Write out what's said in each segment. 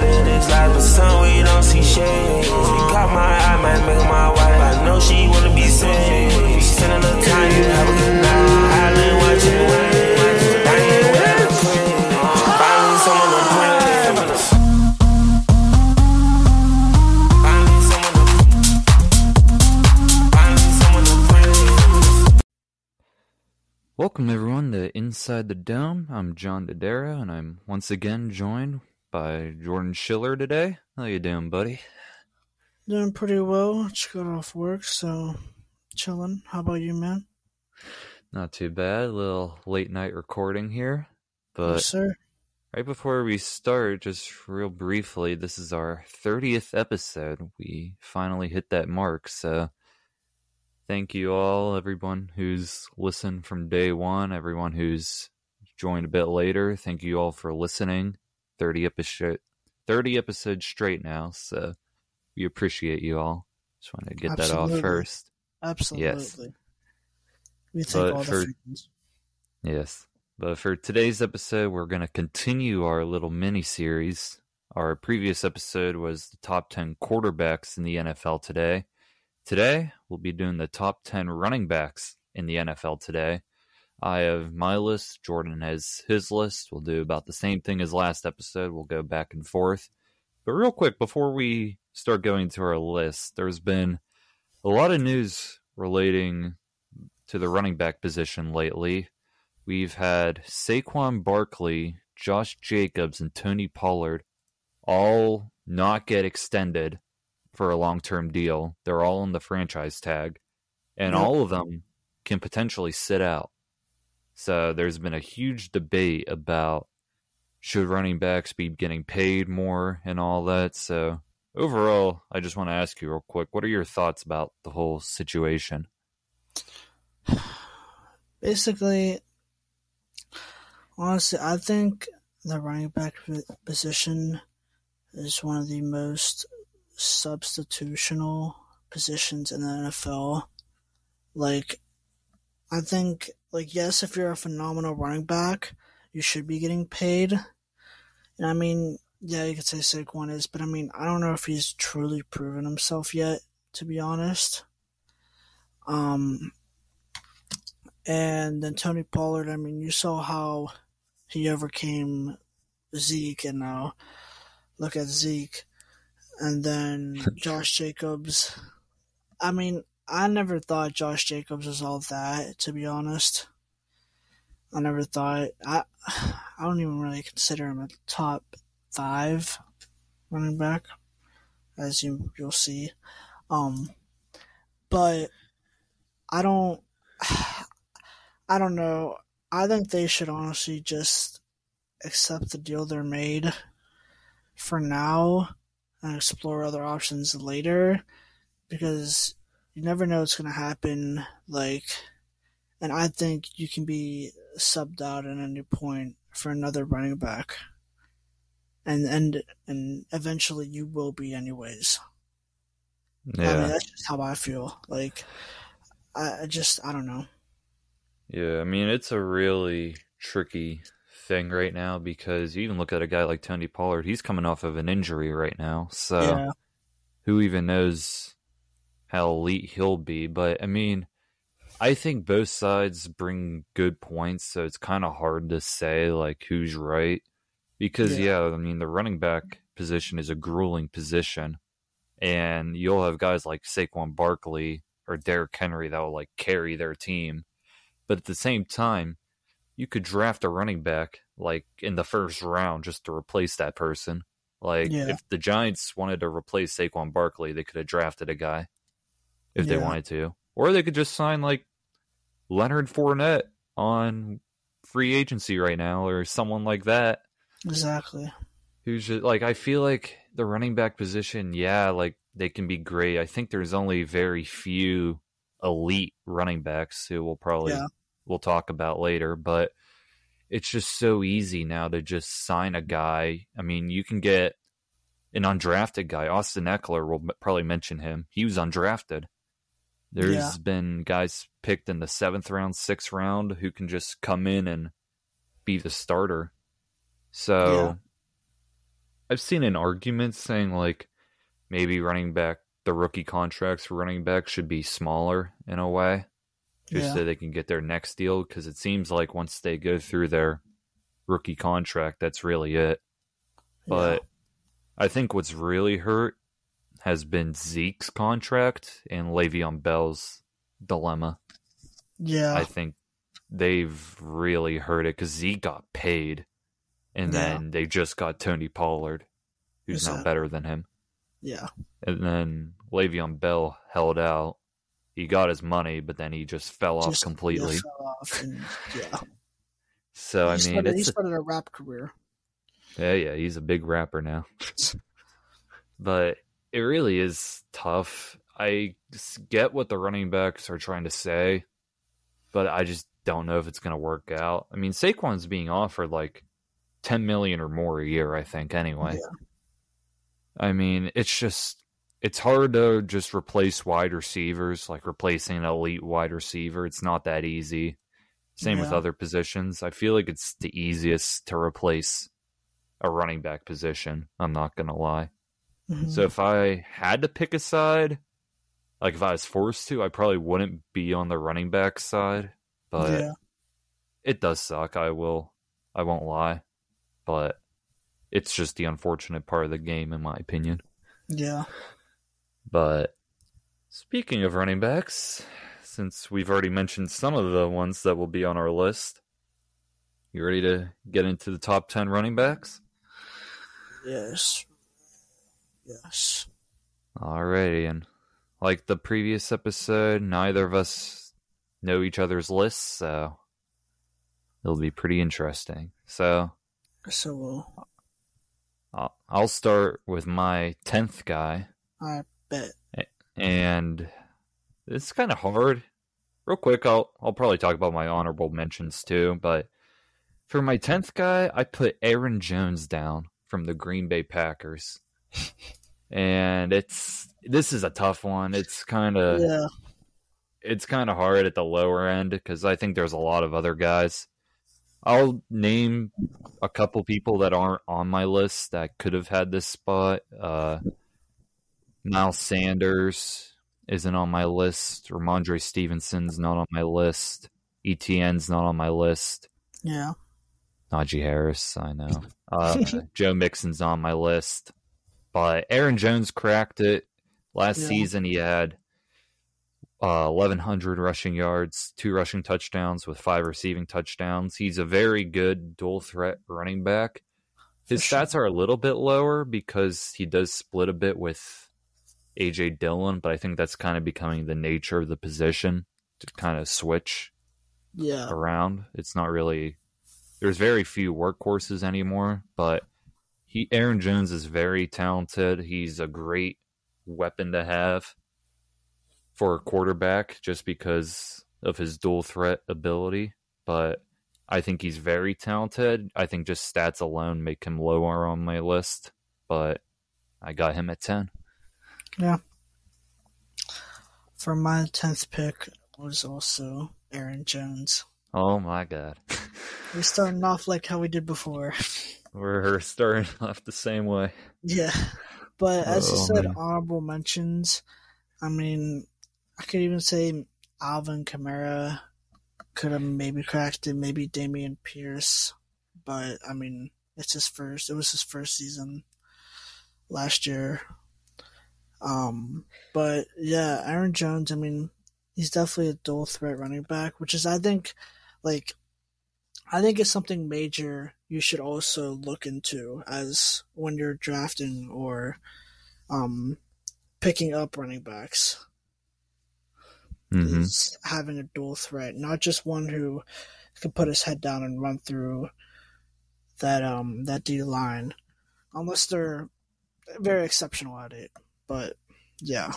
lyrics like but some we don't see shade. She caught my eye, might make my wife. I know she wanna be time, you have a good night. Watching someone to pray. Welcome everyone to Inside the Dome. I'm John Dodaro, and I'm once again joined by Jordan Schiller today. How you doing, buddy? Doing pretty well. Just got off work, so chilling. How about you, man? Not too bad. A little late night recording here, but yes, sir. right before we start, just real briefly, this is our 30th episode. We finally hit that mark, so thank you all, everyone who's listened from day one, everyone who's joined a bit later. Thank you all for listening. 30 episode 30 episodes straight now, so we appreciate you all. Just want to get that off Absolutely. first. Absolutely. Yes. We take But all for- the fans. Yes. But for today's episode, we're going to continue our little mini series. Our previous episode was the top 10 quarterbacks in the NFL today. Today, we'll be doing the top 10 running backs in the NFL today. I have my list, Jordan has his list. We'll do about the same thing as last episode. We'll go back and forth. But real quick, before we start going to our list, there's been a lot of news relating to the running back position lately. We've had Saquon Barkley, Josh Jacobs, and Tony Pollard all not get extended for a long term deal. They're all on the franchise tag, and all of them can potentially sit out. So there's been a huge debate about should running backs be getting paid more and all that. So overall, I just want to ask you real quick what are your thoughts about the whole situation? Basically, honestly, I think the running back position is one of the most substitutional positions in the NFL. Like, I think, like, yes, if you're a phenomenal running back, you should be getting paid. And I mean, yeah, you could say Saquon is, but I mean, I don't know if he's truly proven himself yet, to be honest. Um, and then Tony Pollard, I mean, you saw how he overcame Zeke, and now look at Zeke. And then Josh Jacobs. I mean, I never thought Josh Jacobs was all that, to be honest. I never thought I I don't even really consider him a top five running back, as you you'll see. Um, but I don't I don't know. I think they should honestly just accept the deal they're made for now and explore other options later because you never know what's going to happen. Like, and I think you can be subbed out at any point for another running back. And, and, and eventually you will be anyways. I mean, that's just how I feel. Like, I, I just, I don't know. Yeah, I mean it's a really tricky thing right now because you even look at a guy like Tony Pollard, he's coming off of an injury right now. So yeah. who even knows how elite he'll be, but I mean I think both sides bring good points, so it's kind of hard to say like who's right because yeah. Yeah. I mean the running back position is a grueling position and you'll have guys like Saquon Barkley or Derrick Henry that will like carry their team. But at the same time, you could draft a running back like in the first round just to replace that person. Like Yeah. if the Giants wanted to replace Saquon Barkley, they could have drafted a guy if they wanted to, or they could just sign like Leonard Fournette on free agency right now, or someone like that Exactly. who's just like I feel like the running back position, yeah, like they can be great. I think there's only very few elite running backs who we'll probably Yeah. we'll talk about later, but it's just so easy now to just sign a guy. I mean, you can get an undrafted guy. Austin Ekeler will probably mention him. He was undrafted. There's Yeah. been guys picked in the seventh round, sixth round who can just come in and be the starter. So, I've seen an argument saying like maybe running back the rookie contracts for running back should be smaller in a way, just Yeah. so they can get their next deal. Because it seems like once they go through their rookie contract, that's really it. But I think what's really hurt has been Zeke's contract and Le'Veon Bell's dilemma. yeah, I think they've really hurt it because Zeke got paid, and Yeah. then they just got Tony Pollard, who's that? better than him. yeah, And then Le'Veon Bell held out. He got his money, but then he just fell off completely. Yeah, fell off and, yeah. So I mean, started, he started a rap career. yeah, yeah, he's a big rapper now. but it really is tough. I get what the running backs are trying to say, but I just don't know if it's going to work out. I mean, Saquon's being offered like ten million or more a year, I think. Anyway, Yeah. I mean, it's just it's hard to just replace wide receivers, like replacing an elite wide receiver. It's not that easy. Same with other positions. I feel like it's the easiest to replace a running back position. I'm not gonna lie. Mhm. So if I had to pick a side, like if I was forced to, I probably wouldn't be on the running back side. But yeah, it does suck. I will. I won't lie. But it's just the unfortunate part of the game, in my opinion. yeah, But speaking of running backs, since we've already mentioned some of the ones that will be on our list, you ready to get into the top 10 running backs? yes, yes. Alrighty, and like the previous episode, neither of us know each other's lists, so it'll be pretty interesting. So So we'll, I'll, I'll start with my 10th guy, I bet. and it's kind of hard. Real quick, I'll I'll probably talk about my honorable mentions too, but for my 10th guy, I put Aaron Jones down from the Green Bay Packers. And it's this is a tough one. It's kind of yeah, it's kind of hard at the lower end because I think there's a lot of other guys. I'll name a couple people that aren't on my list that could have had this spot. Uh, Miles Sanders isn't on my list. Rhamondre Stevenson's not on my list. ETN's not on my list. yeah, Najee Harris, I know. Uh, Joe Mixon's on my list. But Aaron Jones cracked it. Last Yeah. season, he had uh, 1,100 rushing yards, two rushing touchdowns with five receiving touchdowns. He's a very good dual threat running back. His sure. stats are a little bit lower because he does split a bit with AJ Dillon, but I think that's kind of becoming the nature of the position to kind of switch yeah, around. It's not really there's very few workhorses anymore, but he Aaron Jones is very talented. He's a great weapon to have for a quarterback just because of his dual threat ability, but I think he's very talented. I think just stats alone make him lower on my list, but I got him at 10. Yeah. For my tenth pick was also Aaron Jones. Oh my god. We're starting off like how we did before. We're starting off the same way. Yeah, but as you Oh, said, man. honorable mentions. I mean, I could even say Alvin Kamara could have maybe cracked it, maybe Dameon Pierce, but I mean, it's his first. It was his first season last year. Um, but yeah, Aaron Jones. I mean, he's definitely a dual threat running back, which is I think, like, I think it's something major you should also look into as when you're drafting or um picking up running backs hmm is having a dual threat, not just one who can put his head down and run through that um that D line, unless they're very exceptional at it. But yeah,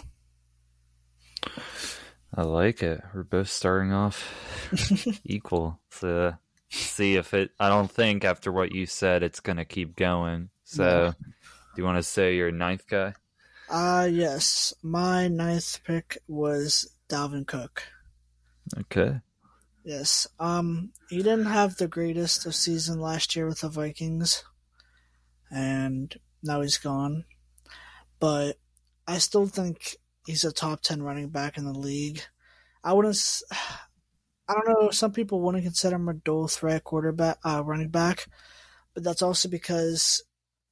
I like it. We're both starting off equal. So see if it. I don't think after what you said, it's gonna keep going. So, do you want to say your ninth guy? uh yes, my ninth pick was Dalvin Cook. Okay. Yes. Um, he didn't have the greatest of season last year with the Vikings, and now he's gone. But I still think he's a top 10 running back in the league. I wouldn't. I don't know. Some people wouldn't consider him a dual threat quarterback, uh, running back, but that's also because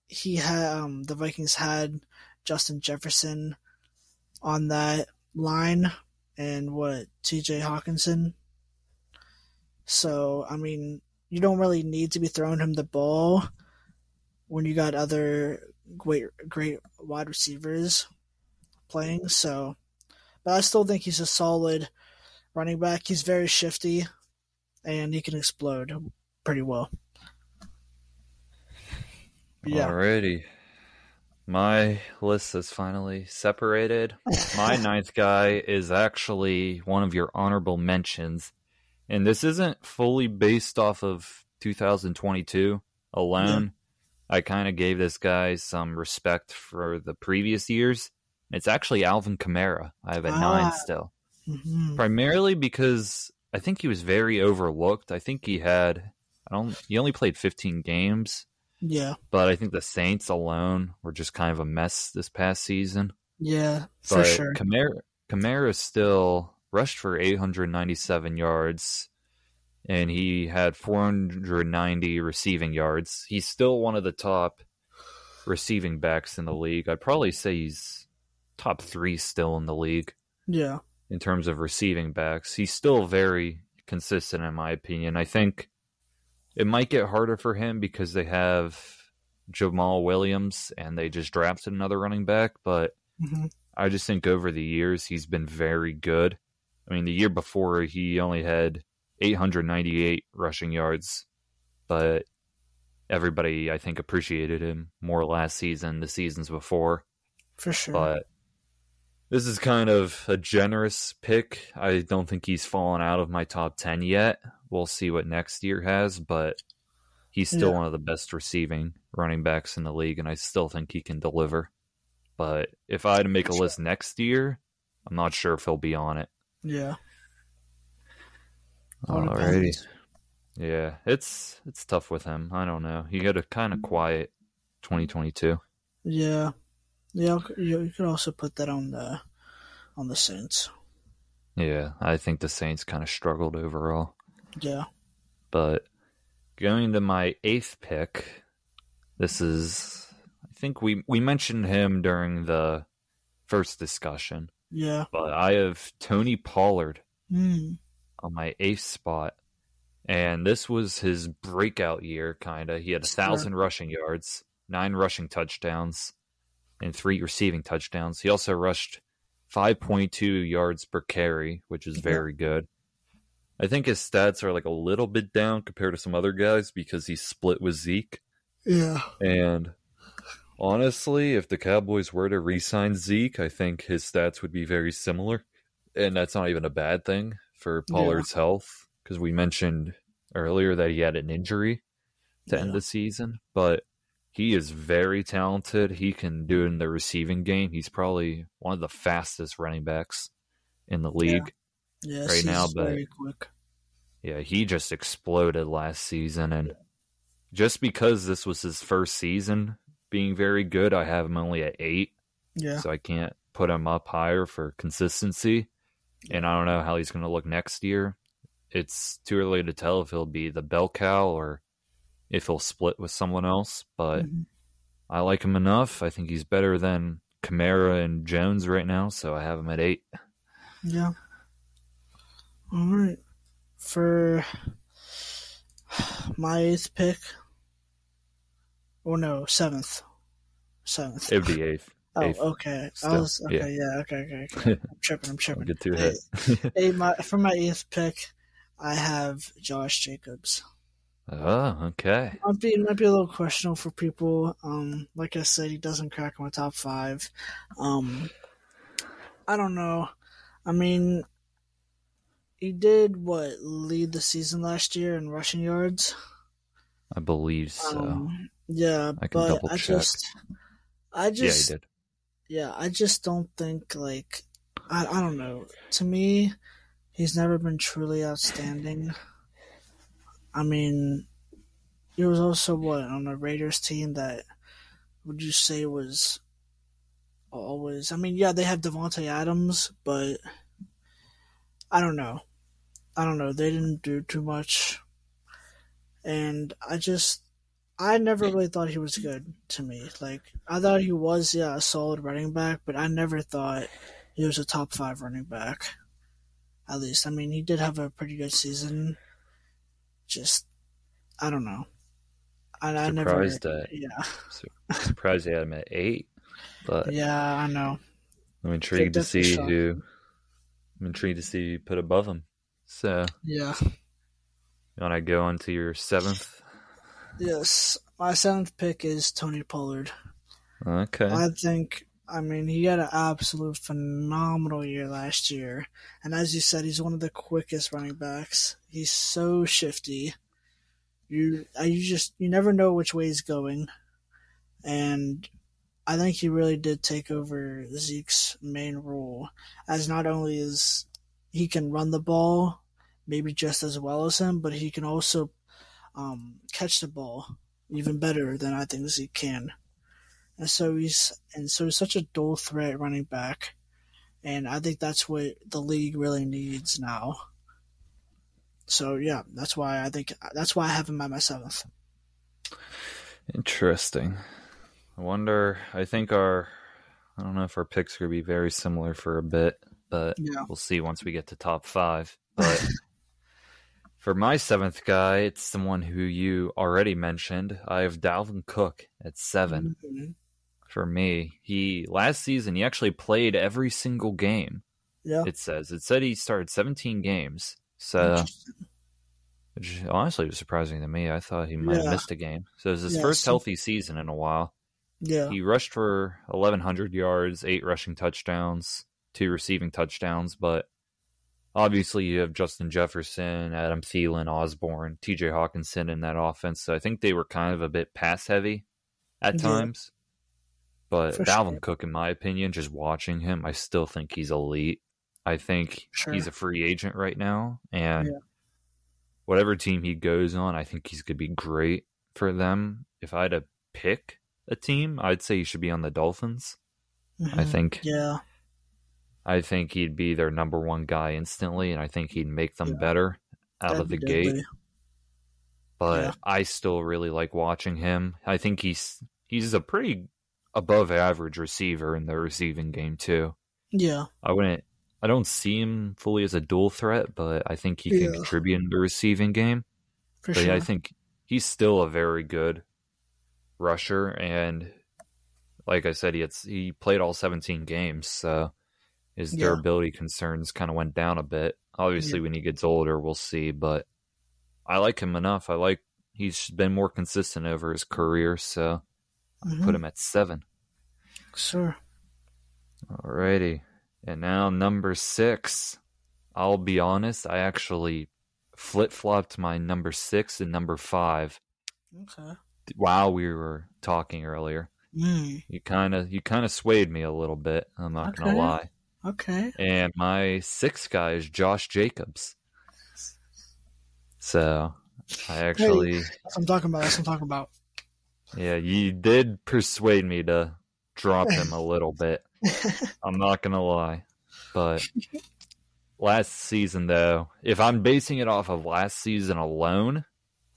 he had um, the Vikings had Justin Jefferson on that line and what T.J. Hockenson. So I mean, you don't really need to be throwing him the ball when you got other great great wide receivers playing. So, but I still think he's a solid running back. He's very shifty, and he can explode pretty well. Yeah, Alrighty. My list is finally separated. My ninth guy is actually one of your honorable mentions. And this isn't fully based off of 2022 alone. I kind of gave this guy some respect for the previous years. It's actually Alvin Kamara. I have a nine Ah. still. Hmm Primarily because I think he was very overlooked. I think he had I don't he only played 15 games yeah, but I think the Saints alone were just kind of a mess this past season. yeah, for But sure. Kamara, Kamara still rushed for 897 yards, and he had 490 receiving yards. He's still one of the top receiving backs in the league. I'd probably say he's top three still in the league Yeah, in terms of receiving backs. He's still very consistent, in my opinion. I think it might get harder for him because they have Jamaal Williams and they just drafted another running back, but hmm I just think over the years he's been very good. I mean, the year before he only had 898 rushing yards, but everybody I think appreciated him more last season, the seasons before for sure. but this is kind of a generous pick. I don't think he's fallen out of my top 10 yet. We'll see what next year has, but he's still Yeah. one of the best receiving running backs in the league, and I still think he can deliver. But if I had to make a list next year, I'm not sure if he'll be on it. yeah. Alrighty. Yeah, it's it's tough with him. I don't know. He got a kind of mm. quiet 2022. Yeah, yeah. You, you could also put that on the on the Saints. Yeah, I think the Saints kind of struggled overall. Yeah, But going to my eighth pick, this is I think we we mentioned him during the first discussion, yeah. but I have Tony Pollard Mm. on my eighth spot. And this was his breakout year, kind of. He had a Sure. thousand rushing yards, nine rushing touchdowns, and three receiving touchdowns. He also rushed 5.2 yards per carry, which is Yeah. very good. I think his stats are like a little bit down compared to some other guys because he's split with Zeke. Yeah, And honestly, if the Cowboys were to re sign Zeke, I think his stats would be very similar. And that's not even a bad thing for Yeah. Pollard's health because we mentioned earlier that he had an injury to end the season. But he is very talented. He can do it in the receiving game. He's probably one of the fastest running backs in the league. yes. Right now, but-. Yeah, he just exploded last season, and just because this was his first season being very good, I have him only at eight, Yeah, so I can't put him up higher for consistency. And I don't know how he's going to look next year. It's too early to tell if he'll be the bell cow or if he'll split with someone else. But Mhm. I like him enough. I think he's better than Kamara and Jones right now, so I have him at eight. yeah. All right. For my eighth pick. Oh no, seventh. Seventh. It would be eighth. oh, eighth okay. I was yeah. okay. Yeah. Okay. Okay. okay. I'm tripping. I'm tripping. get too Hey, hit. hey, my, for my eighth pick, I have Josh Jacobs. Oh, okay. Might be might be a little questionable for people. Um, like I said, he doesn't crack my top five. Um, I don't know. I mean, he did what lead the season last year in rushing yards. I believe so. Um, yeah, I can but I just, I just, yeah, he did. yeah, I just don't think like I I don't know. To me, he's never been truly outstanding. I mean, he was also what on the Raiders team that would you say was always? I mean, yeah, they have Davante Adams, but I don't know. I don't know. They didn't do too much, and I just I never really thought he was good to me. Like I thought he was, yeah, a solid running back, but I never thought he was a top five running back. At least, I mean, he did have a pretty good season. Just, I don't know. I, I never, Surprised that- yeah, Surprised they had him at eight, but yeah, I know. I'm intrigued to see who. I'm intrigued to see who you put above him. So, Yeah, you want to go on to your seventh? yes. My seventh pick is Tony Pollard. Okay. I think, I mean, he had an absolute phenomenal year last year. And as you said, he's one of the quickest running backs. He's so shifty. You, uh, you just, you never know which way he's going. And I think he really did take over Zeke's main role, as not only is he can run the ball, maybe just as well as him, but he can also um, catch the ball even better than I think Zeke can. And so he's and so he's such a dual threat running back, and I think that's what the league really needs now. So yeah, that's why I think that's why I have him at my seventh. Interesting. I wonder. I think our. I don't know if our picks are going to be very similar for a bit, but Yeah. we'll see once we get to top five. But for my seventh guy, it's someone who you already mentioned. I have Dalvin Cook at 7 Mhm. For me. He last season he actually played every single game. Yeah. It says it said he started 17 games. So which honestly was surprising to me. I thought he might have missed a game. So it was his Yeah, first so- healthy season in a while. Yeah. He rushed for 1,100 yards, eight rushing touchdowns, two receiving touchdowns. But obviously, you have Justin Jefferson, Adam Thielen, Osborn, TJ Hockenson in that offense. So I think they were kind of a bit pass heavy at Yeah. times. But For Dalvin sure. Cook, in my opinion, just watching him, I still think he's elite. I think Sure. he's a free agent right now. And Yeah. whatever team he goes on, I think he's going to be great for them. If I had to pick a team, I'd say he should be on the Dolphins. I Mhm. think Yeah. I think he'd be their number one guy instantly, and I think he'd make them Yeah. better out That'd of the gate. But Yeah. I still really like watching him. I think he's he's a pretty above average receiver in the receiving game too. Yeah. I wouldn't. I don't see him fully as a dual threat, but I think he can Yeah. contribute in the receiving game. For But sure. yeah, I think he's still a very good rusher, and like I said, he had, he played all 17 games, so his Yeah. durability concerns kind of went down a bit. Obviously, when he gets older, we'll see. But I like him enough. I like he's been more consistent over his career, so I Mhm. put him at seven. Sure. Alrighty, and now number six. I'll be honest, I actually flip flopped my number six and number five Okay. while we were talking earlier. Mm. You kind of you kind of swayed me a little bit. I'm not gonna lie. Okay. And my sixth guy is Josh Jacobs. So I actually, That's what I'm talking about. That's what I'm talking about. Yeah, you did persuade me to drop him a little bit. I'm not gonna lie, but last season though, if I'm basing it off of last season alone,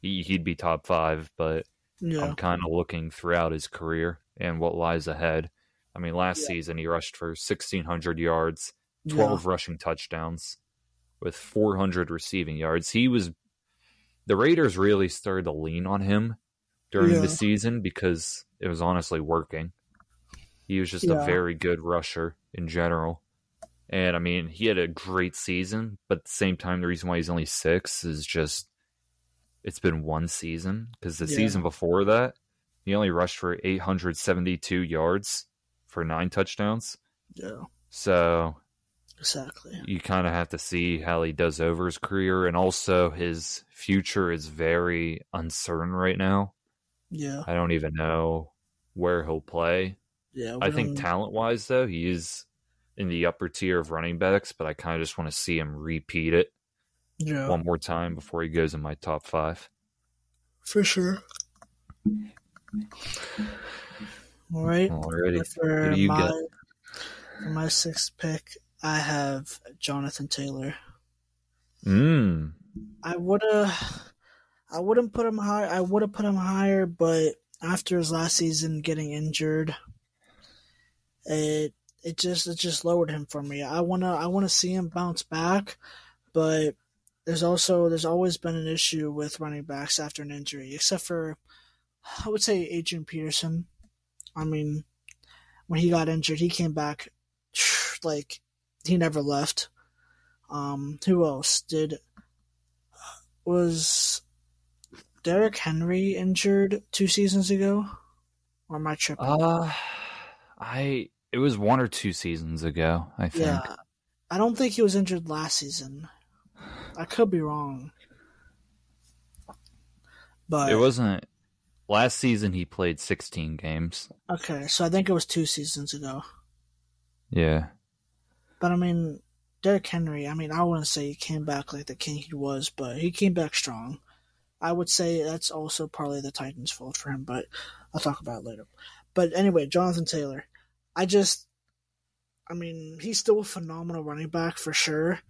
he, he'd be top five. But Yeah. I'm kind of looking throughout his career and what lies ahead. I mean, last Yeah. season he rushed for 1,600 yards, Yeah. 12 rushing touchdowns, with 400 receiving yards. He was the Raiders really started to lean on him during Yeah. the season because it was honestly working. He was just Yeah. a very good rusher in general. And I mean, he had a great season, but at the same time, the reason why he's only six is just it's been one season because the Yeah. season before that, he only rushed for 872 yards for nine touchdowns. Yeah. So Exactly. you kind of have to see how he does over his career, and also his future is very uncertain right now. Yeah. I don't even know where he'll play. Yeah. I think talent wise, though, he is in the upper tier of running backs, but I kind of just want to see him repeat it Yeah. one more time before he goes in my top five. For sure. All right. Alrighty. For Who do you my got? for my sixth pick, I have Jonathan Taylor. Mm. I would have, I wouldn't put him high. I would have put him higher, but after his last season getting injured, it it just it just lowered him for me. I wanna I wanna see him bounce back, but there's also there's always been an issue with running backs after an injury, except for I would say Adrian Peterson. I mean, when he got injured, he came back like he never left. Um, who else did was Derrick Henry injured two seasons ago? Or am I tripping? Uh, I it was one or two seasons ago. I think. yeah. I don't think he was injured last season. I could be wrong. But It wasn't last season. He played 16 games. okay, so I think it was two seasons ago. Yeah. But I mean, Derrick Henry, I mean, I wouldn't say he came back like the king he was, but he came back strong. I would say that's also partly the Titans' fault for him, but I'll talk about it later. But anyway, Jonathan Taylor. I just, I mean, he's still a phenomenal running back for sure.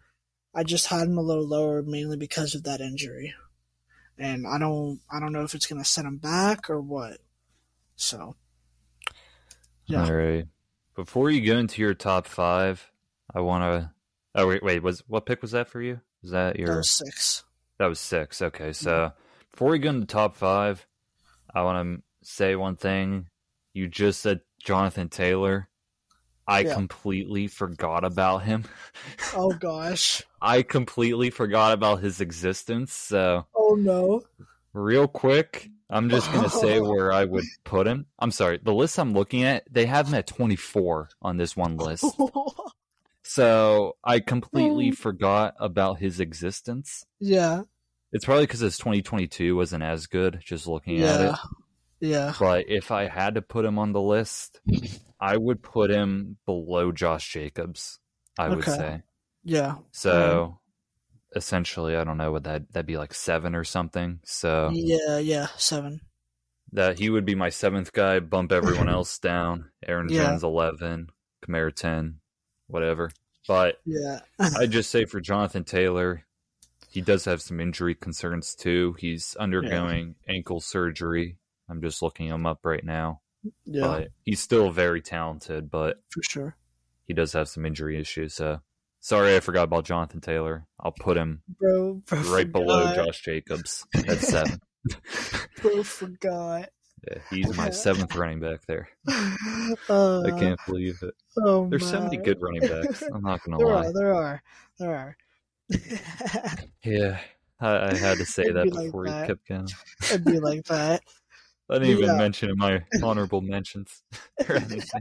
I just had him a little lower mainly because of that injury. And I don't, I don't know if it's going to set him back or what. So, yeah. All right. Before you go into your top five, I want to. Oh wait, wait. Was what pick was that for you? Was that your? that was six. That was six. Okay, so before we go into top five, I want to say one thing. You just said Jonathan Taylor. I Yeah. completely forgot about him. Oh gosh. I completely forgot about his existence. So, Oh no. real quick, I'm just going to say where I would put him. I'm sorry. The list I'm looking at, they have him at 24 on this one list. So, I completely oh. forgot about his existence. yeah. It's probably because his 2022 wasn't as good, just looking at it. Yeah. Yeah. But if I had to put him on the list, I would put him below Josh Jacobs. I would Okay. say. Yeah. So essentially, I don't know what that that'd be like seven or something. So Yeah. Yeah. Seven. that he would be my seventh guy. Bump everyone else down. Aaron Yeah. Jones eleven, Kamara ten, whatever. But Yeah. I'd just say for Jonathan Taylor, he does have some injury concerns too. He's undergoing ankle surgery. I'm just looking him up right now. Yeah. But he's still very talented, but for sure. he does have some injury issues. So sorry, I forgot about Jonathan Taylor. I'll put him Bro, bro right below. Josh Jacobs at seven. Bro forgot. Yeah, he's my seventh running back there. Uh, I can't believe it. Oh There's so many good running backs. I'm not gonna There lie. are. There are. There are. Yeah, I, I had to say It'd that be like before that. you kept going. It'd be like that. I didn't even Yeah. mention in my honorable mentions or anything.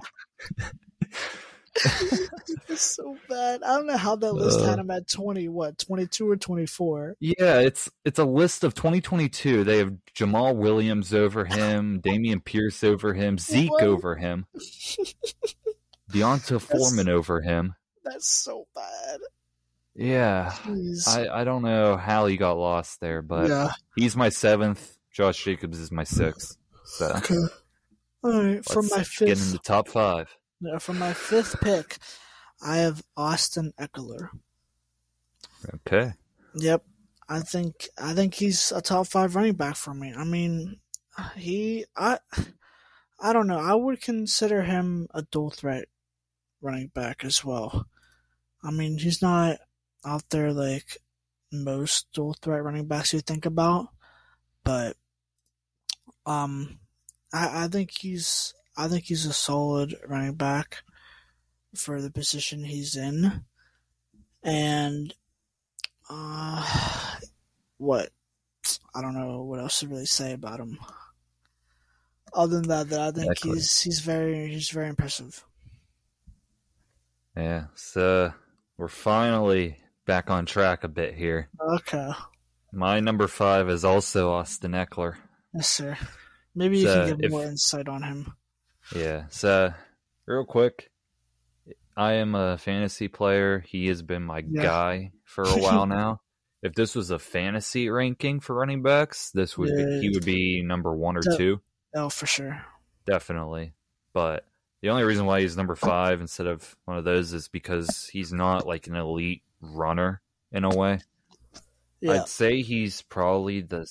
It's so bad. I don't know how that list Uh. had him at twenty. What twenty two or twenty four? Yeah, it's it's a list of 2022. They have Jamaal Williams over him, Dameon Pierce over him, Zeke What? over him, D'Onta Foreman over him. That's so bad. Yeah, Jeez. I, I don't know how he got lost there, but yeah. he's my seventh. Josh Jacobs is my sixth. So Okay. All right. Let's my get fifth, into top five. For my fifth pick, I have Austin Ekeler. Okay. Yep, I think I think he's a top five running back for me. I mean, he I I don't know. I would consider him a dual threat running back as well. I mean, he's not out there like most dual threat running backs you think about, but um, I I think he's I think he's a solid running back for the position he's in, and uh, what? I don't know what else to really say about him. Other than that, that I think Exactly. he's he's very he's very impressive. Yeah. So we're finally back on track a bit here. Okay, My number five is also Austin Ekeler. yes, sir. Maybe you can give if- more insight on him. Yeah. So, real quick, I am a fantasy player. He has been my Yeah. guy for a while now. If this was a fantasy ranking for running backs, this would be, he would be number one or two, Oh, for sure. definitely. But the only reason why he's number five instead of one of those is because he's not like an elite runner in a way. Yeah, I'd say he's probably the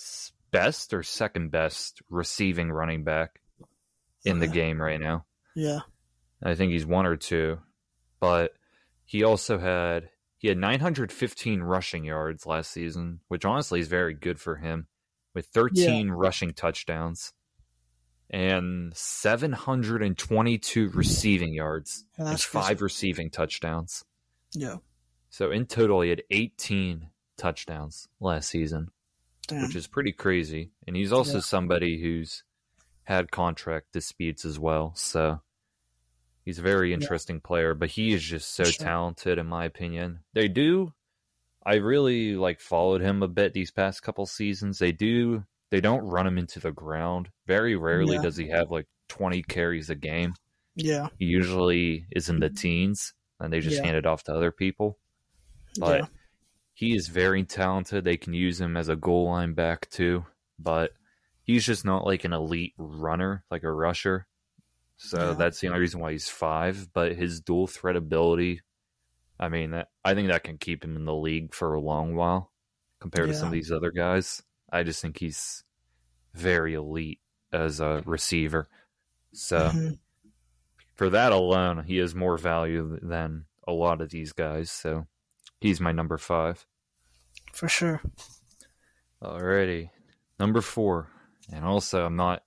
best or second best receiving running back in the game right now. yeah, I think he's one or two, but he also had he had 915 rushing yards last season, which honestly is very good for him, with 13 rushing touchdowns and 722 receiving yards Yeah, and that's five receiving touchdowns. yeah. So in total, he had 18 touchdowns last season, Damn. which is pretty crazy. And he's also Yeah. somebody who's had contract disputes as well. So he's a very interesting player, but he is just so Sure. talented, in my opinion. They do. I really like followed him a bit these past couple seasons. They do. They don't run him into the ground. Very rarely Yeah. does he have like 20 carries a game. yeah, He usually is in the mm-hmm. teens, and they just Yeah. hand it off to other people. But yeah, he is very talented. They can use him as a goal line back too, but he's just not like an elite runner, like a rusher. So Yeah. that's the only reason why he's five. But his dual threat ability, I mean, that, I think that can keep him in the league for a long while compared to some of these other guys. I just think he's very elite as a receiver. So Mhm. for that alone, he has more value than a lot of these guys. So he's my number five. for sure. Alrighty. Number four. And also, I'm not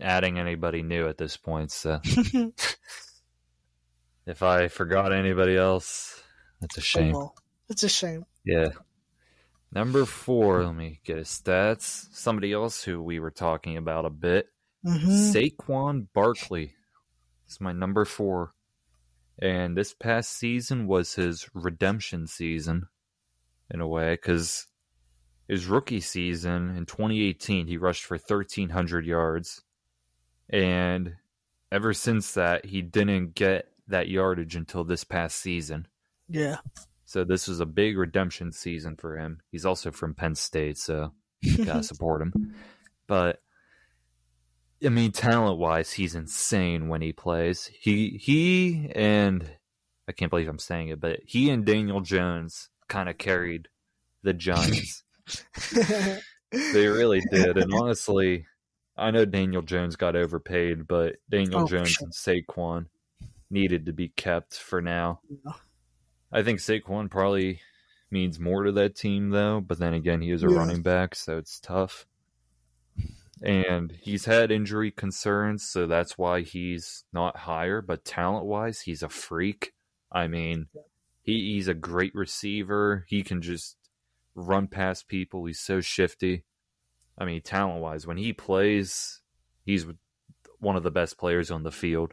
adding anybody new at this point, so if I forgot anybody else, that's a shame. Oh, well, it's a shame. Yeah. Number four, let me get his stats. Somebody else who we were talking about a bit. hmm Saquon Barkley is my number four. And this past season was his redemption season, in a way, because his rookie season in 2018, he rushed for 1,300 yards. And ever since that, he didn't get that yardage until this past season. Yeah, So this was a big redemption season for him. He's also from Penn State, so you gotta support him. But I mean, talent wise, he's insane when he plays. He he and I can't believe I'm saying it, but he and Daniel Jones kind of carried the Giants. they really did, and honestly, I know Daniel Jones got overpaid, but Daniel Oh, Jones sure. and Saquon needed to be kept for now. Yeah. I think Saquon probably means more to that team, though. But then again, he is a Yeah. running back, so it's tough. And he's had injury concerns, so that's why he's not higher. But talent wise, he's a freak. I mean, he, he's a great receiver. He can just run past people. He's so shifty. I mean, talent wise, when he plays, he's one of the best players on the field.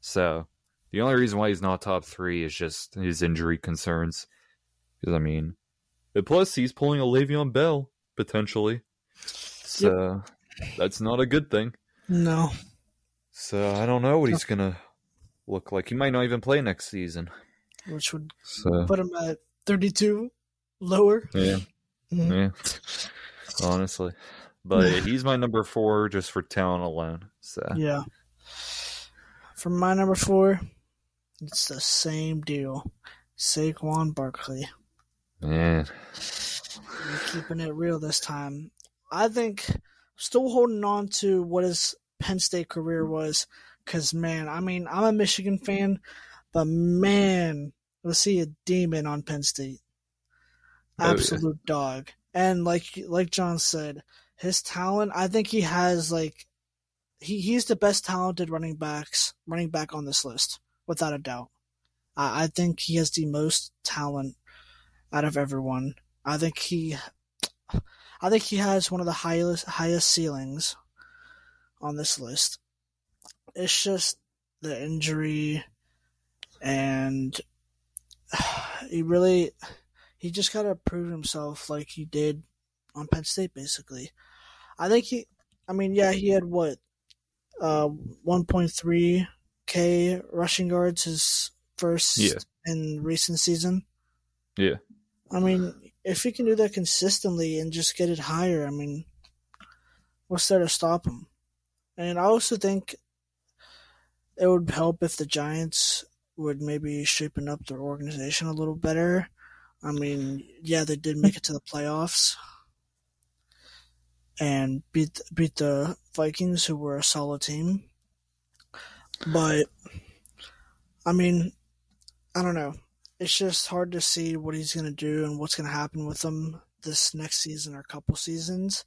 So the only reason why he's not top three is just his injury concerns. Because I mean, and plus he's pulling a Le'Veon Bell potentially, so that's not a good thing. no, So I don't know what he's gonna look like. He might not even play next season. which would So put him at 32 lower. yeah, Mhm. yeah, honestly, but he's my number four just for talent alone. So Yeah. For my number four, it's the same deal. Saquon Barkley. man, We're keeping it real this time. I think still holding on to what his Penn State career was. Because, man, I mean, I'm a Michigan fan, but man, was see a demon on Penn State. Oh, yeah. Absolute dog. And like like John said, his talent, I think he has like he, he's the best talented running backs running back on this list, without a doubt. I, I think he has the most talent out of everyone. I think he I think he has one of the highest highest ceilings on this list. It's just the injury and he really he just gotta prove himself like he did on Penn State basically. I think he I mean yeah he had what uh 1.3 k rushing yards his first Yeah. in recent season. Yeah. I mean, if he can do that consistently and just get it higher, I mean, what's there to stop him? And I also think it would help if the Giants would maybe shapen up their organization a little better. I mean, yeah, they did make it to the playoffs and beat beat the Vikings, who were a solid team. But I mean, I don't know. It's just hard to see what he's going to do and what's going to happen with him this next season or couple seasons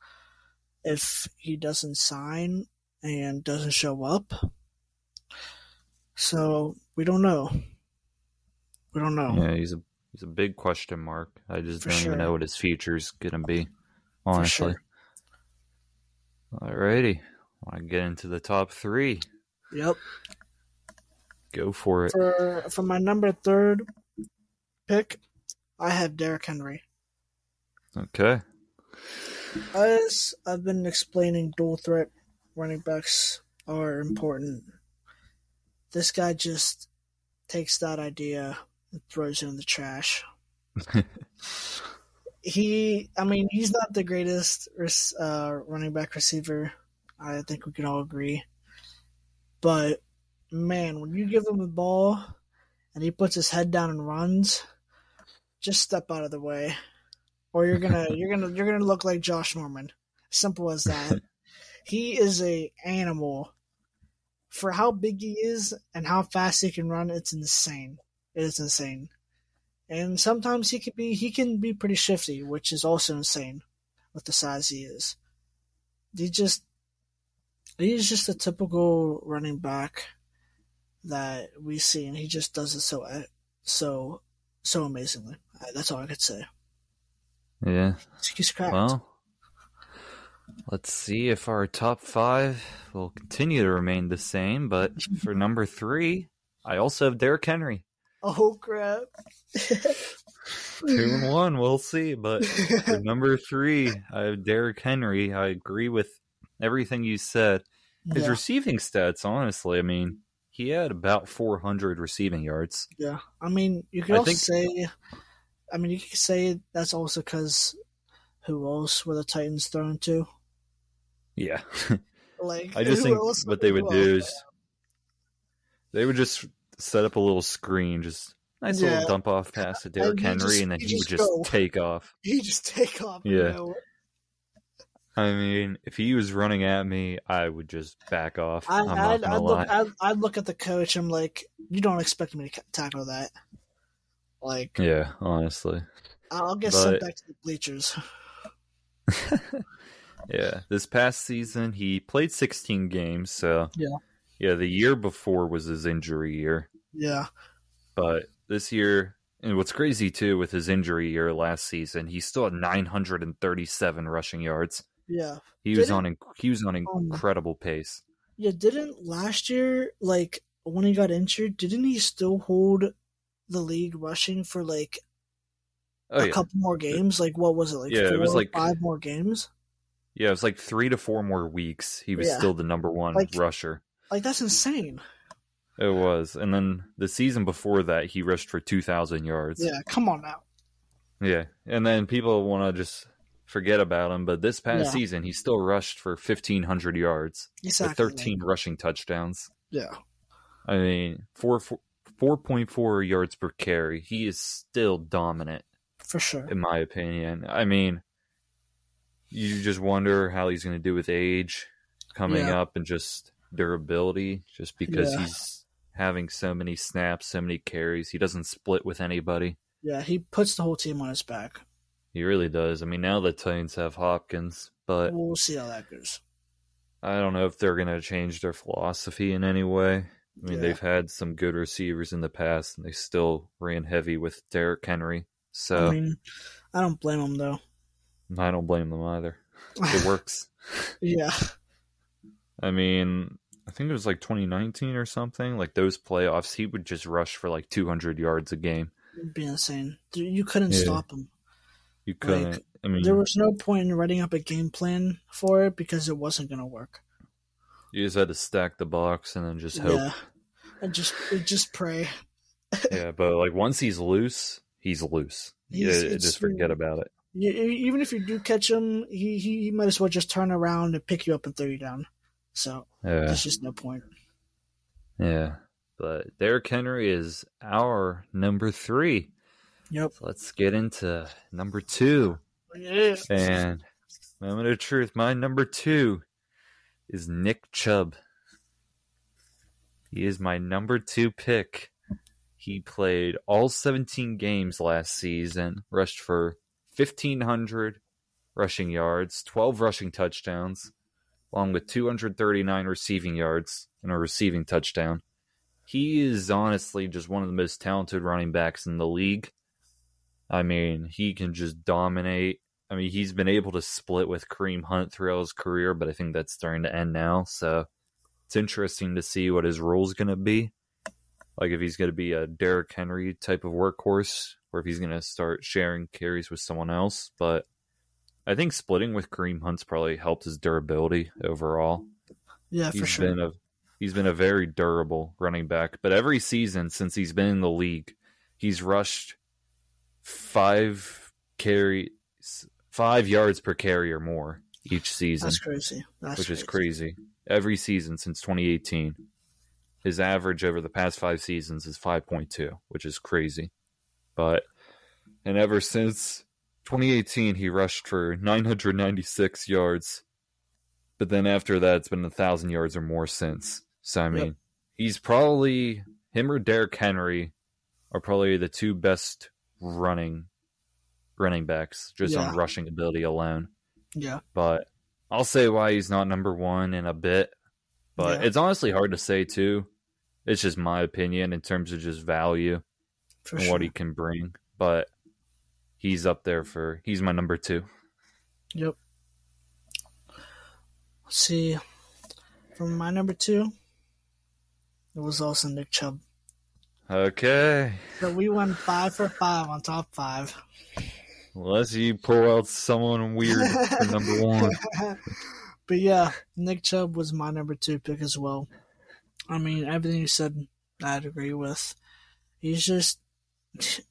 if he doesn't sign and doesn't show up. So we don't know. We don't know. Yeah, he's a he's a big question mark. I just For don't sure. even know what his future's gonna be. Honestly. sure. Alrighty. Want to get into the top three? Yep. Go for it. For for my number third pick, I have Derrick Henry. Okay. As I've been explaining, dual threat running backs are important. This guy just takes that idea and throws it in the trash. he, I mean, he's not the greatest uh, running back receiver. I think we can all agree. But man, when you give him the ball and he puts his head down and runs, just step out of the way, or you're gonna you're gonna you're gonna look like Josh Norman. Simple as that. he is a animal. For how big he is and how fast he can run, it's insane. It is insane. And sometimes he can be he can be pretty shifty, which is also insane with the size he is. He just he's just a typical running back that we see, and he just does it so so so amazingly. Uh, That's all I could say. Yeah. He's cracked. Well, let's see if our top five will continue to remain the same. But for number three, I also have Derrick Henry. Oh crap! Two and one, we'll see. But number three, I have Derrick Henry. I agree with everything you said. His yeah, receiving stats, honestly, I mean, he had about 400 receiving yards. yeah. I mean, you could I also think- say, I mean, you could say that's also because who else were the Titans thrown to? Yeah. Like, I just think else- what they would do is they would just set up a little screen, just nice Yeah. little dump off pass to Derrick he Henry, just- and then he he would just just go. take off. he just take off. Yeah. I mean, if he was running at me, I would just back off. I, I'm I'd, I'd look. I'd, I'd look at the coach. I'm like, you don't expect me to tackle that. Like, yeah, honestly. I'll get But- sent back to the bleachers. Yeah, this past season he played 16 games, so Yeah. yeah. The year before was his injury year, Yeah, but this year, and what's crazy too with his injury year last season, he still had 937 rushing yards. yeah, He was Didn't- on he was on Um, incredible pace. yeah. Didn't last year, like when he got injured, didn't he still hold the league rushing for like Oh a yeah, couple more games? Like, what was it? Like, Yeah, it was like- five more games. yeah. It was like three to four more weeks. He was Yeah. still the number one Like- rusher. Like, that's insane. It was, and then the season before that, he rushed for 2,000 yards. Yeah, come on now. Yeah, and then people want to just forget about him, but this past Yeah. season he still rushed for 1500 yards Exactly. with 13 rushing touchdowns. Yeah, I mean, 4 4.4 yards per carry. He is still dominant for sure. in my opinion. I mean, you just wonder how he's going to do with age coming Yeah. up and just durability just because Yeah. he's having so many snaps, so many carries. He doesn't split with anybody. Yeah, he puts the whole team on his back. He really does. I mean, now the Titans have Hopkins, but We'll see how that goes. I don't know if they're going to change their philosophy in any way. I mean, Yeah. they've had some good receivers in the past, and they still ran heavy with Derrick Henry. So I mean, I don't blame them though. I don't blame them either. It works. yeah, I mean, I think it was like 2019 or something. Like those playoffs, he would just rush for like 200 yards a game. it'd be insane. You couldn't Yeah. stop him. You couldn't. Like, I mean, There was no point in writing up a game plan for it because it wasn't going to work. you just had to stack the box and then just hope. Yeah, and just just pray. Yeah, but like once he's loose, he's loose. He's- yeah, just forget about it. You, even if you do catch him, he, he he might as well just turn around and pick you up and throw you down. So Yeah, there's just no point. Yeah. But Derrick Henry is our number three. Yep. So let's get into number two. Yeah. And moment of truth, my number two is Nick Chubb. He is my number two pick. He played all 17 games last season, rushed for 1,500 rushing yards, 12 rushing touchdowns, along with 239 receiving yards and a receiving touchdown. He is honestly just one of the most talented running backs in the league. I mean, he can just dominate. I mean, he's been able to split with Kareem Hunt throughout his career, but I think that's starting to end now. So it's interesting to see what his role is going to be. Like if he's going to be a Derrick Henry type of workhorse, or if he's going to start sharing carries with someone else. But I think splitting with Kareem Hunt's probably helped his durability overall. Yeah, for sure. been a he's been a very durable running back. But every season since he's been in the league, he's rushed five carry five yards per carry or more each season, That's crazy. That's which is crazy. Every season since 2018, his average over the past five seasons is 5.2, which is crazy. But and ever since 2018, he rushed for 996 yards. But then after that, it's been a thousand yards or more since. So I Yep. mean, he's probably him or Derrick Henry are probably the two best running running backs just Yeah. on rushing ability alone. Yeah. But I'll say why he's not number one in a bit. But Yeah. it's honestly hard to say too. It's just my opinion in terms of just value For and sure. what he can bring. But he's up there for he's my number two. Yep. Let's see, from my number two, it was also Nick Chubb. Okay. So we went five for five on top five. Unless you pull out someone weird for number one. but yeah, Nick Chubb was my number two pick as well. I mean, everything you said, I'd agree with. He's just,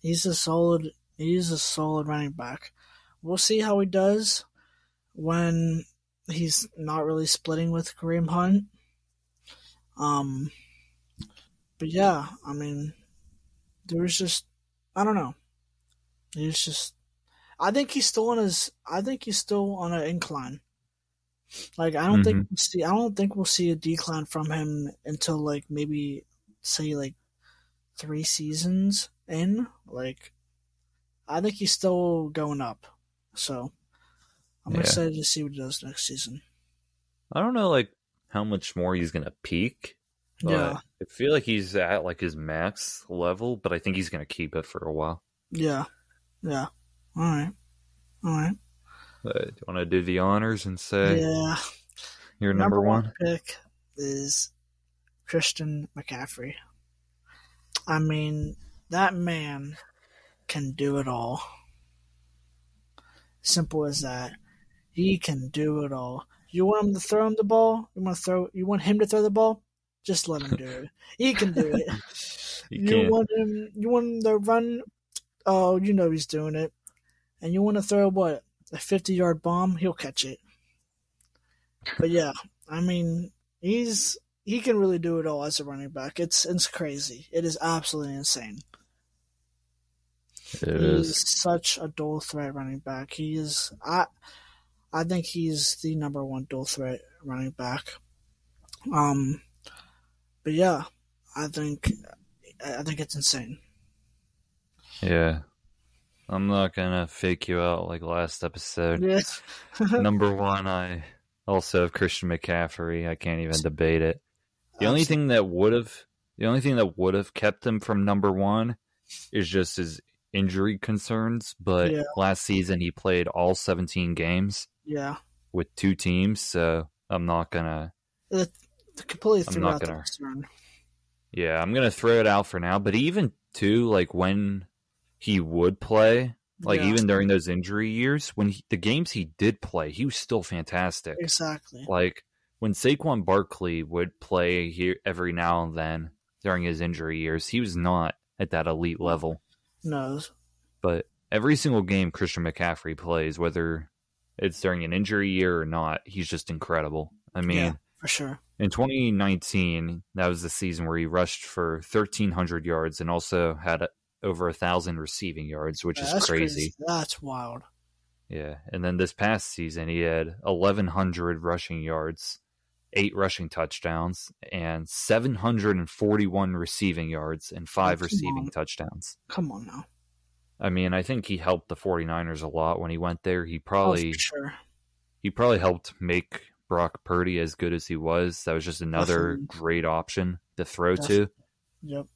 he's a solid, he's a solid running back. We'll see how he does when he's not really splitting with Kareem Hunt. Um, but yeah, I mean, there was just, I don't know. He's just, I think he's still on his, I think he's still on an incline. Like I don't think we'll see, I don't think we'll see a decline from him until like maybe say like three seasons in. Like, I think he's still going up. So I'm Yeah. excited to see what he does next season. I don't know like how much more he's gonna peak. Yeah. I feel like he's at like his max level, but I think he's gonna keep it for a while. Yeah, yeah. All right, all right. But do you want to do the honors and say yeah. you're number, one? pick is Christian McCaffrey. I mean, that man can do it all. Simple as that. He can do it all. You want him to throw him the ball? You want to throw? You want him to throw the ball? Just let him do it. He can do it. You can't. want him? You want him to run? Oh, you know he's doing it. And you want to throw what a fifty-yard bomb? He'll catch it. But yeah, I mean, he's he can really do it all as a running back. It's it's crazy. It is absolutely insane. It he is. is such a dual threat running back. He is I I think he's the number one dual threat running back. Um but yeah, I think I think it's insane. Yeah. I'm not gonna fake you out like last episode. Yeah. Number one, I also have Christian McCaffrey. I can't even debate it. The only thing that would have the only thing that would have kept him from number one is just his injury concerns. But Yeah. last season he played all 17 games Yeah. with two teams, so I'm not gonna. Completely I'm threw not out the gonna- concern. Yeah, I'm gonna throw it out for now. But even too, like when he would play, like Yeah. even during those injury years, when he, the games he did play, he was still fantastic. Exactly. Like when Saquon Barkley would play here every now and then during his injury years, he was not at that elite level. No. But every single game Christian McCaffrey plays, whether it's during an injury year or not, he's just incredible. I mean, Yeah, for sure. In 2019, that was the season where he rushed for 1,300 yards and also had over a thousand receiving yards, which Yeah, is that's crazy. That's wild. Yeah, and then this past season, he had 1,100 rushing yards, eight rushing touchdowns, and 741 receiving yards and five come receiving on. touchdowns. Come on now. I mean, I think he helped the 49ers a lot when he went there. He Oh, probably for sure. he probably helped make Brock Purdy as good as he was. That was just another Definitely. great option to throw to. Yep.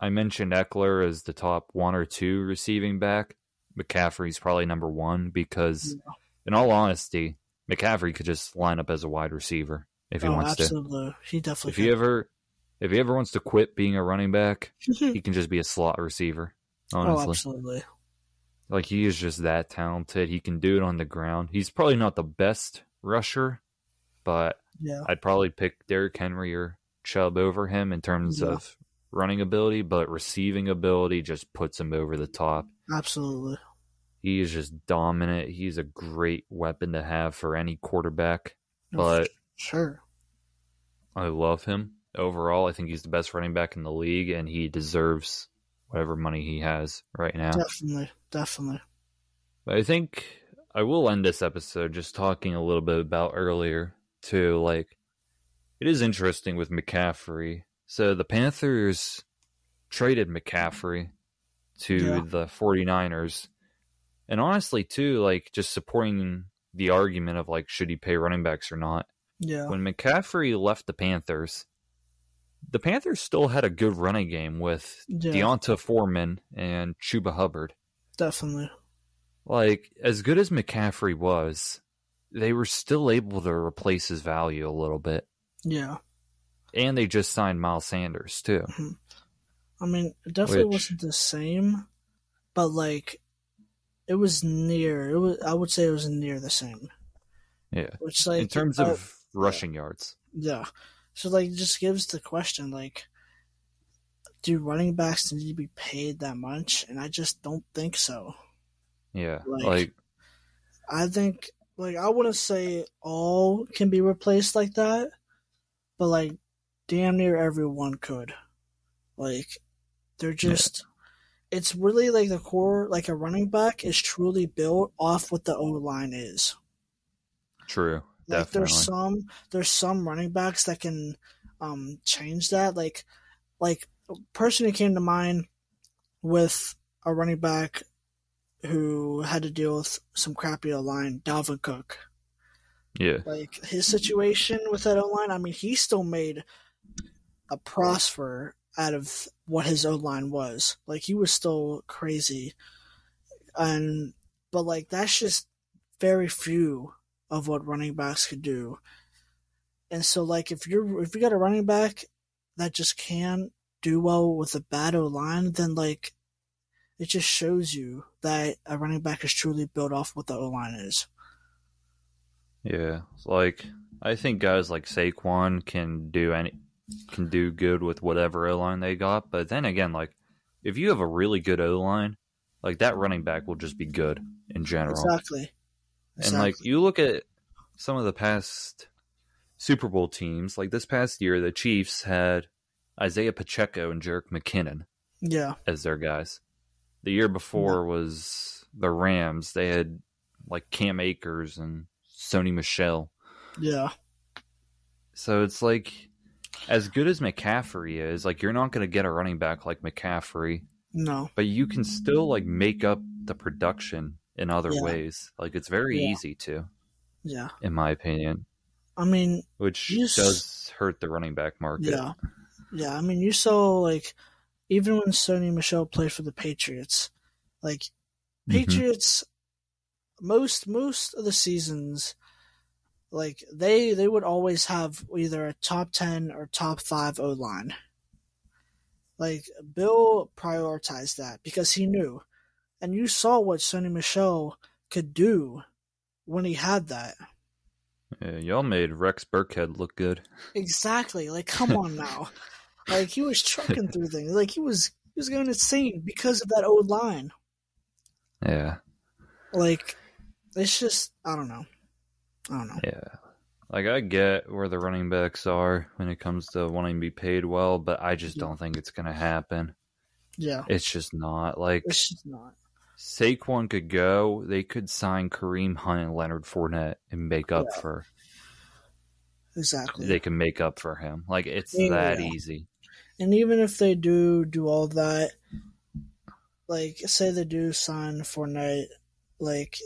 I mentioned Ekeler as the top one or two receiving back. McCaffrey's probably number one because, Yeah. in all honesty, McCaffrey could just line up as a wide receiver if he oh, wants to. absolutely. He definitely. If he ever, if he ever wants to quit being a running back, he can just be a slot receiver. oh, absolutely. like he is just that talented. He can do it on the ground. He's probably not the best rusher, but Yeah. I'd probably pick Derrick Henry or Chubb over him in terms Yeah. of running ability, but receiving ability just puts him over the top. Absolutely. He is just dominant. He's a great weapon to have for any quarterback. But- sure. I love him overall. I think he's the best running back in the league, and he deserves whatever money he has right now. Definitely. Definitely. But I think I will end this episode just talking a little bit about earlier too. Like, it is interesting with McCaffrey. So the Panthers traded McCaffrey to Yeah. the 49ers. And honestly, too, like just supporting the argument of like, should he pay running backs or not? Yeah. When McCaffrey left the Panthers, the Panthers still had a good running game with Yeah. D'Onta Foreman and Chuba Hubbard Definitely. like as good as McCaffrey was, they were still able to replace his value a little bit. Yeah. And they just signed Miles Sanders too. I mean, it definitely Which- wasn't the same, but like, it was near. It was. I would say it was near the same. Yeah. Which, like, In terms uh, of rushing yards. yeah. So like, it just gives the question like, do running backs need to be paid that much? And I just don't think so. Yeah. like- Like, I think like I wouldn't say all can be replaced like that, but like damn near everyone could. Like they're just it's really like the core like a running back is truly built off what the O line is. true. Like Definitely. there's some there's some running backs that can um change that. Like like a person who came to mind with a running back who had to deal with some crappy O line, Dalvin Cook. yeah. Like his situation with that O line, I mean, he still made a prosper out of what his O line was. Like he was still crazy, and but like that's just very few of what running backs could do. And so, like if you're if you got a running back that just can't do well with a bad O line, then like it just shows you that a running back is truly built off what the O line is. Yeah. Like I think guys like Saquon can do any can do good with whatever O line they got. But then again, like if you have a really good O line, like that running back will just be good in general. Exactly. And like you look at some of the past Super Bowl teams, like this past year, the Chiefs had Isaiah Pacheco and Jerick McKinnon yeah, as their guys. The year before was the Rams. They had like Cam Akers and Sony Michel. yeah, So it's like as good as McCaffrey is, like you're not going to get a running back like McCaffrey, no, but you can still like make up the production in other Yeah. ways. Like it's very Yeah. easy to, yeah. in my opinion. I mean, which s- does hurt the running back market. yeah, yeah. I mean, you saw like even when Sony Michel played for the Patriots, like Mhm. Patriots, most most of the seasons, like they they would always have either a top ten or top five O line. Like Bill prioritized that because he knew, and you saw what Sony Michel could do when he had that. Yeah, y'all made Rex Burkhead look good. Exactly. Like, come on now. like he was trucking through things. Like he was he was going insane because of that old line. Yeah, Like it's just I don't know. I don't know. yeah. Like I get where the running backs are when it comes to wanting to be paid well, but I just don't think it's gonna happen. Yeah, It's just not like it's just not. Saquon could go. They could sign Kareem Hunt and Leonard Fournette and make up Yeah. for. Exactly. They can make up for him. Like it's Yeah. that easy. And even if they do do all that, like say they do sign Fournette, like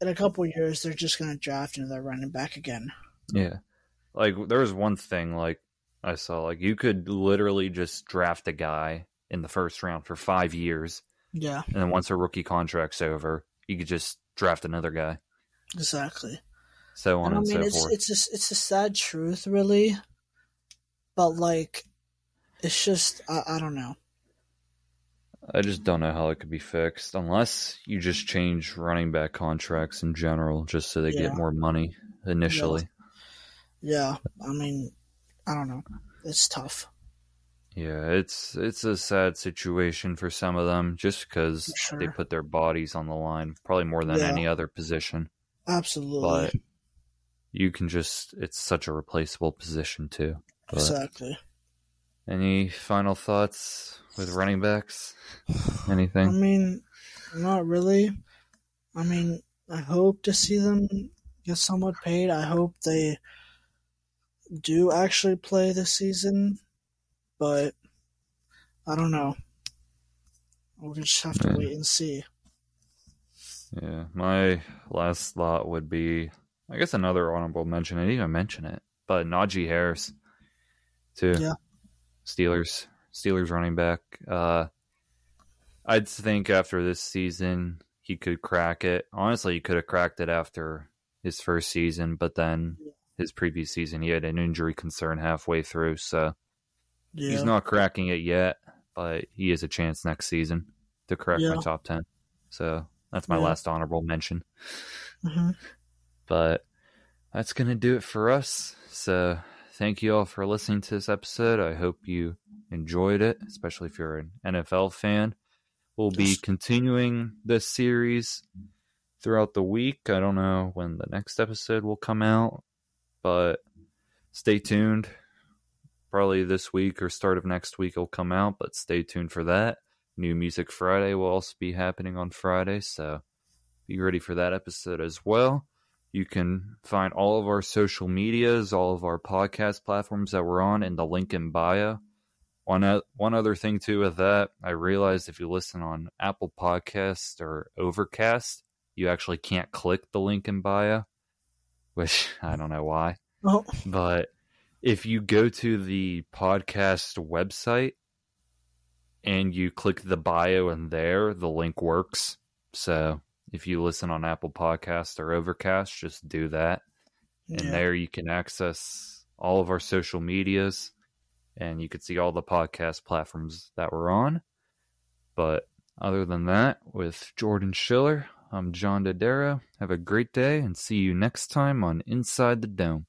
in a couple years they're just gonna draft another running back again. Yeah. Like there was one thing like I saw like you could literally just draft a guy in the first round for five years, Yeah, and then once a rookie contract's over, you could just draft another guy. exactly. So on And I mean, so it's forth. it's a, it's a sad truth, really. But like, it's just I, I don't know. I just don't know how it could be fixed unless you just change running back contracts in general, just so they Yeah. get more money initially. Yeah, I mean, I don't know. It's tough. Yeah, it's it's a sad situation for some of them, just because For they put their bodies on the line, probably more than Yeah. any other position. Absolutely, But you can just—it's such a replaceable position too. But exactly. any final thoughts with running backs? Anything? I mean, not really. I mean, I hope to see them get somewhat paid. I hope they do actually play this season, but I don't know. We'll just have to Yeah. wait and see. Yeah, my last thought would be, I guess another honorable mention. I didn't even mention it, but Najee Harris, too. Yeah. Steelers, Steelers running back. Uh, I'd think after this season he could crack it. Honestly, he could have cracked it after his first season, but then his previous season he had an injury concern halfway through, so Yeah, he's not cracking it yet. But he has a chance next season to crack Yeah. my top ten. So that's my Yeah. last honorable mention. hmm But that's going to do it for us. So thank you all for listening to this episode. I hope you enjoyed it, especially if you're an NFL fan. We'll be continuing this series throughout the week. I don't know when the next episode will come out, but stay tuned. Probably this week or start of next week will come out, but stay tuned for that. New Music Friday will also be happening on Friday, so be ready for that episode as well. You can find all of our social medias, all of our podcast platforms that we're on in the link in bio. One, one other thing too with that, I realized if you listen on Apple Podcasts or Overcast, you actually can't click the link in bio, which I don't know why. Oh, But if you go to the podcast website and you click the bio in there, the link works. So if you listen on Apple Podcast or Overcast, just do that. And yeah. there you can access all of our social medias and you can see all the podcast platforms that we're on. But other than that, with Jordan Schiller, I'm John Dodaro. Have a great day and see you next time on Inside the Dome.